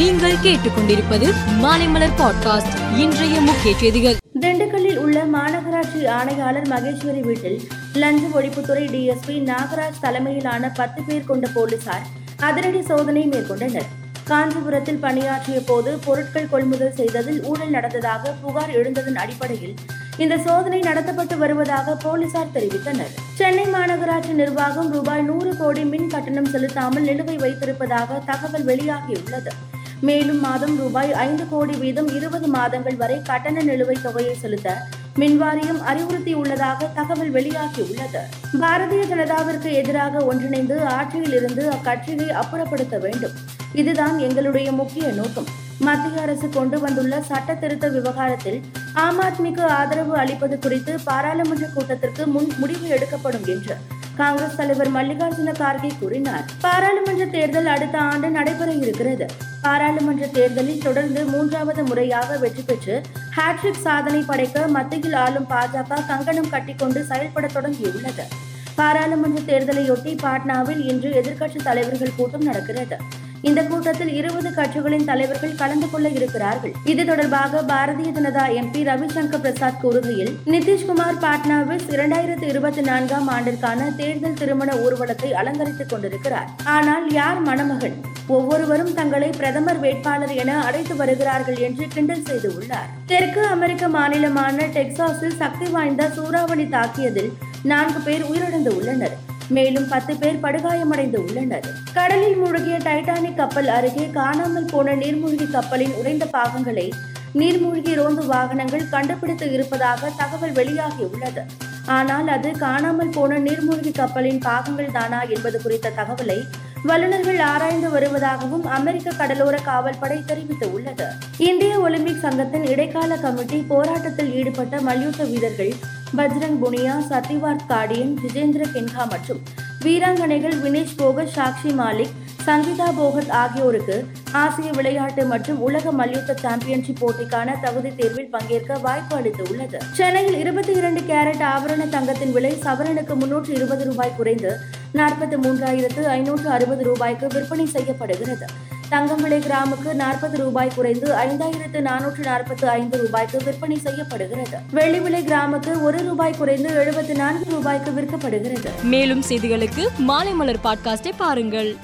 நீங்கள் கேட்டுக்கொண்டிருப்பது மாலைமலர் பாட்காஸ்ட். இன்றைய முக்கிய செய்திகள். திண்டுக்கல்லில் உள்ள மாநகராட்சி ஆணையாளர் மகேஸ்வரி வீட்டில் லஞ்ச ஒழிப்புத்துறை டிஎஸ்பி நாகராஜ் தலைமையிலான பத்து பேர் கொண்ட போலீசார் அதிரடி சோதனை மேற்கொண்டனர். காஞ்சிபுரத்தில் பணியாற்றிய போது பொருட்கள் கொள்முதல் செய்ததில் ஊழல் நடந்ததாக புகார் எழுந்ததன் அடிப்படையில் இந்த சோதனை நடத்தப்பட்டு வருவதாக போலீசார் தெரிவித்தனர். சென்னை மாநகராட்சி நிர்வாகம் ரூபாய் நூறு கோடி மின் கட்டணம் செலுத்தாமல் நிலுவை வைத்திருப்பதாக தகவல் வெளியாகியுள்ளது. மேலும் மாதம் ரூபாய் ஐந்து கோடி வீதம் இருபது மாதங்கள் வரை கட்டண நிலுவைத் தொகையை செலுத்த மின்வாரியம் அறிவுறுத்தியுள்ளதாக தகவல் வெளியாகியுள்ளது. பாரதிய ஜனதாவிற்கு எதிராக ஒன்றிணைந்து ஆட்சியில் இருந்து அக்கட்சியை அப்புறப்படுத்த வேண்டும். இதுதான் எங்களுடைய முக்கிய நோக்கம். மத்திய அரசு கொண்டு வந்துள்ள சட்ட திருத்த விவகாரத்தில் ஆம் ஆத்மிக்கு ஆதரவு அளிப்பது குறித்து பாராளுமன்ற கூட்டத்திற்கு முன் முடிவு எடுக்கப்படும் என்று காங்கிரஸ் தலைவர் மல்லிகார்ஜுன கார்கே கூறினார். பாராளுமன்ற தேர்தல் அடுத்த ஆண்டு நடைபெற இருக்கிறது. பாராளுமன்ற தேர்தலில் தொடர்ந்து மூன்றாவது முறையாக வெற்றி பெற்று ஹாட்ரிக் சாதனை படைக்க மத்தியில் ஆளும் பாஜக கங்கணம் கட்டிக்கொண்டு செயல்பட தொடங்கியுள்ளது. பாராளுமன்ற தேர்தலையொட்டி பாட்னாவில் இன்று எதிர்க்கட்சி தலைவர்கள் கூட்டம் நடக்கிறது. இந்த கூட்டத்தில் இருபது கட்சிகளின் தலைவர்கள் கலந்து கொள்ள இருக்கிறார்கள். இது தொடர்பாக பாரதிய ஜனதா எம்பி ரவிசங்கர் பிரசாத் கூறுகையில் நிதிஷ்குமார் பாட்னாவில் இரண்டாயிரத்தி இருபத்தி நான்காம் ஆண்டிற்கான தேர்தல் திருமண ஊர்வலத்தை அலங்கரித்துக் கொண்டிருக்கிறார். ஆனால் யார் மணமகன் ஒவ்வொருவரும் தங்களை பிரதமர் வேட்பாளர் என அழைத்து வருகிறார்கள் என்று கிண்டல் செய்துள்ளார் தெற்கு அமெரிக்க மாநிலமான டெக்சாஸில் சக்தி வாய்ந்த சூறாவளி தாக்கியதில் நான்கு பேர் உயிரிழந்து உள்ளனர். மேலும் பத்து பேர் படுகாயமடைந்து உள்ளனர். கடலில் மூழ்கிய டைட்டானிக் கப்பல் அருகே காணாமல் போன நீர்மூழ்கி கப்பலின் உடைந்த பாகங்களை நீர்மூழ்கி ரோந்து வாகனங்கள் கண்டுபிடித்து இருப்பதாக தகவல் வெளியாகியுள்ளது. ஆனால் அது காணாமல் போன நீர்மூழ்கி கப்பலின் பாகங்கள் தானா என்பது குறித்த தகவலை வல்லுநர்கள் ஆராய்ந்து வருவதாகவும் அமெரிக்க கடலோர காவல்படை தெரிவித்துள்ளது. இந்திய ஒலிம்பிக் சங்கத்தின் இடைக்கால கமிட்டி போராட்டத்தில் ஈடுபட்ட மல்யுத்த வீரர்கள் பஜ்ரங் புனியா சத்யவார்த் காடியன் ஜிதேந்திர கென்ஹா மற்றும் வீராங்கனைகள் வினேஷ் போகத் சாக்ஷி மாலிக் சங்கீதா போகத் ஆகியோருக்கு ஆசிய விளையாட்டு மற்றும் உலக மல்யுத்த சாம்பியன்ஷிப் போட்டிக்கான தகுதி தேர்வில் பங்கேற்க வாய்ப்பு அளித்துள்ளது. சென்னையில் இருபத்தி இரண்டு கேரட் ஆபரண தங்கத்தின் விலை சவரனுக்கு முன்னூற்று இருபது ரூபாய் குறைந்து நாற்பத்தி மூன்றாயிரத்து ஐநூற்று அறுபது ரூபாய்க்கு விற்பனை செய்யப்படுகிறது. தங்கம் விலை கிராமுக்கு நாற்பது ரூபாய் குறைந்து ஐந்தாயிரத்து நானூற்று நாற்பத்தி ஐந்து ரூபாய்க்கு விற்பனை செய்யப்படுகிறது. வெள்ளி விலை கிராமுக்கு ஒரு ரூபாய் குறைந்து எழுபத்தி நான்கு ரூபாய்க்கு விற்கப்படுகிறது. மேலும் செய்திகளுக்கு மாலை மலர் பாட்காஸ்டை பாருங்கள்.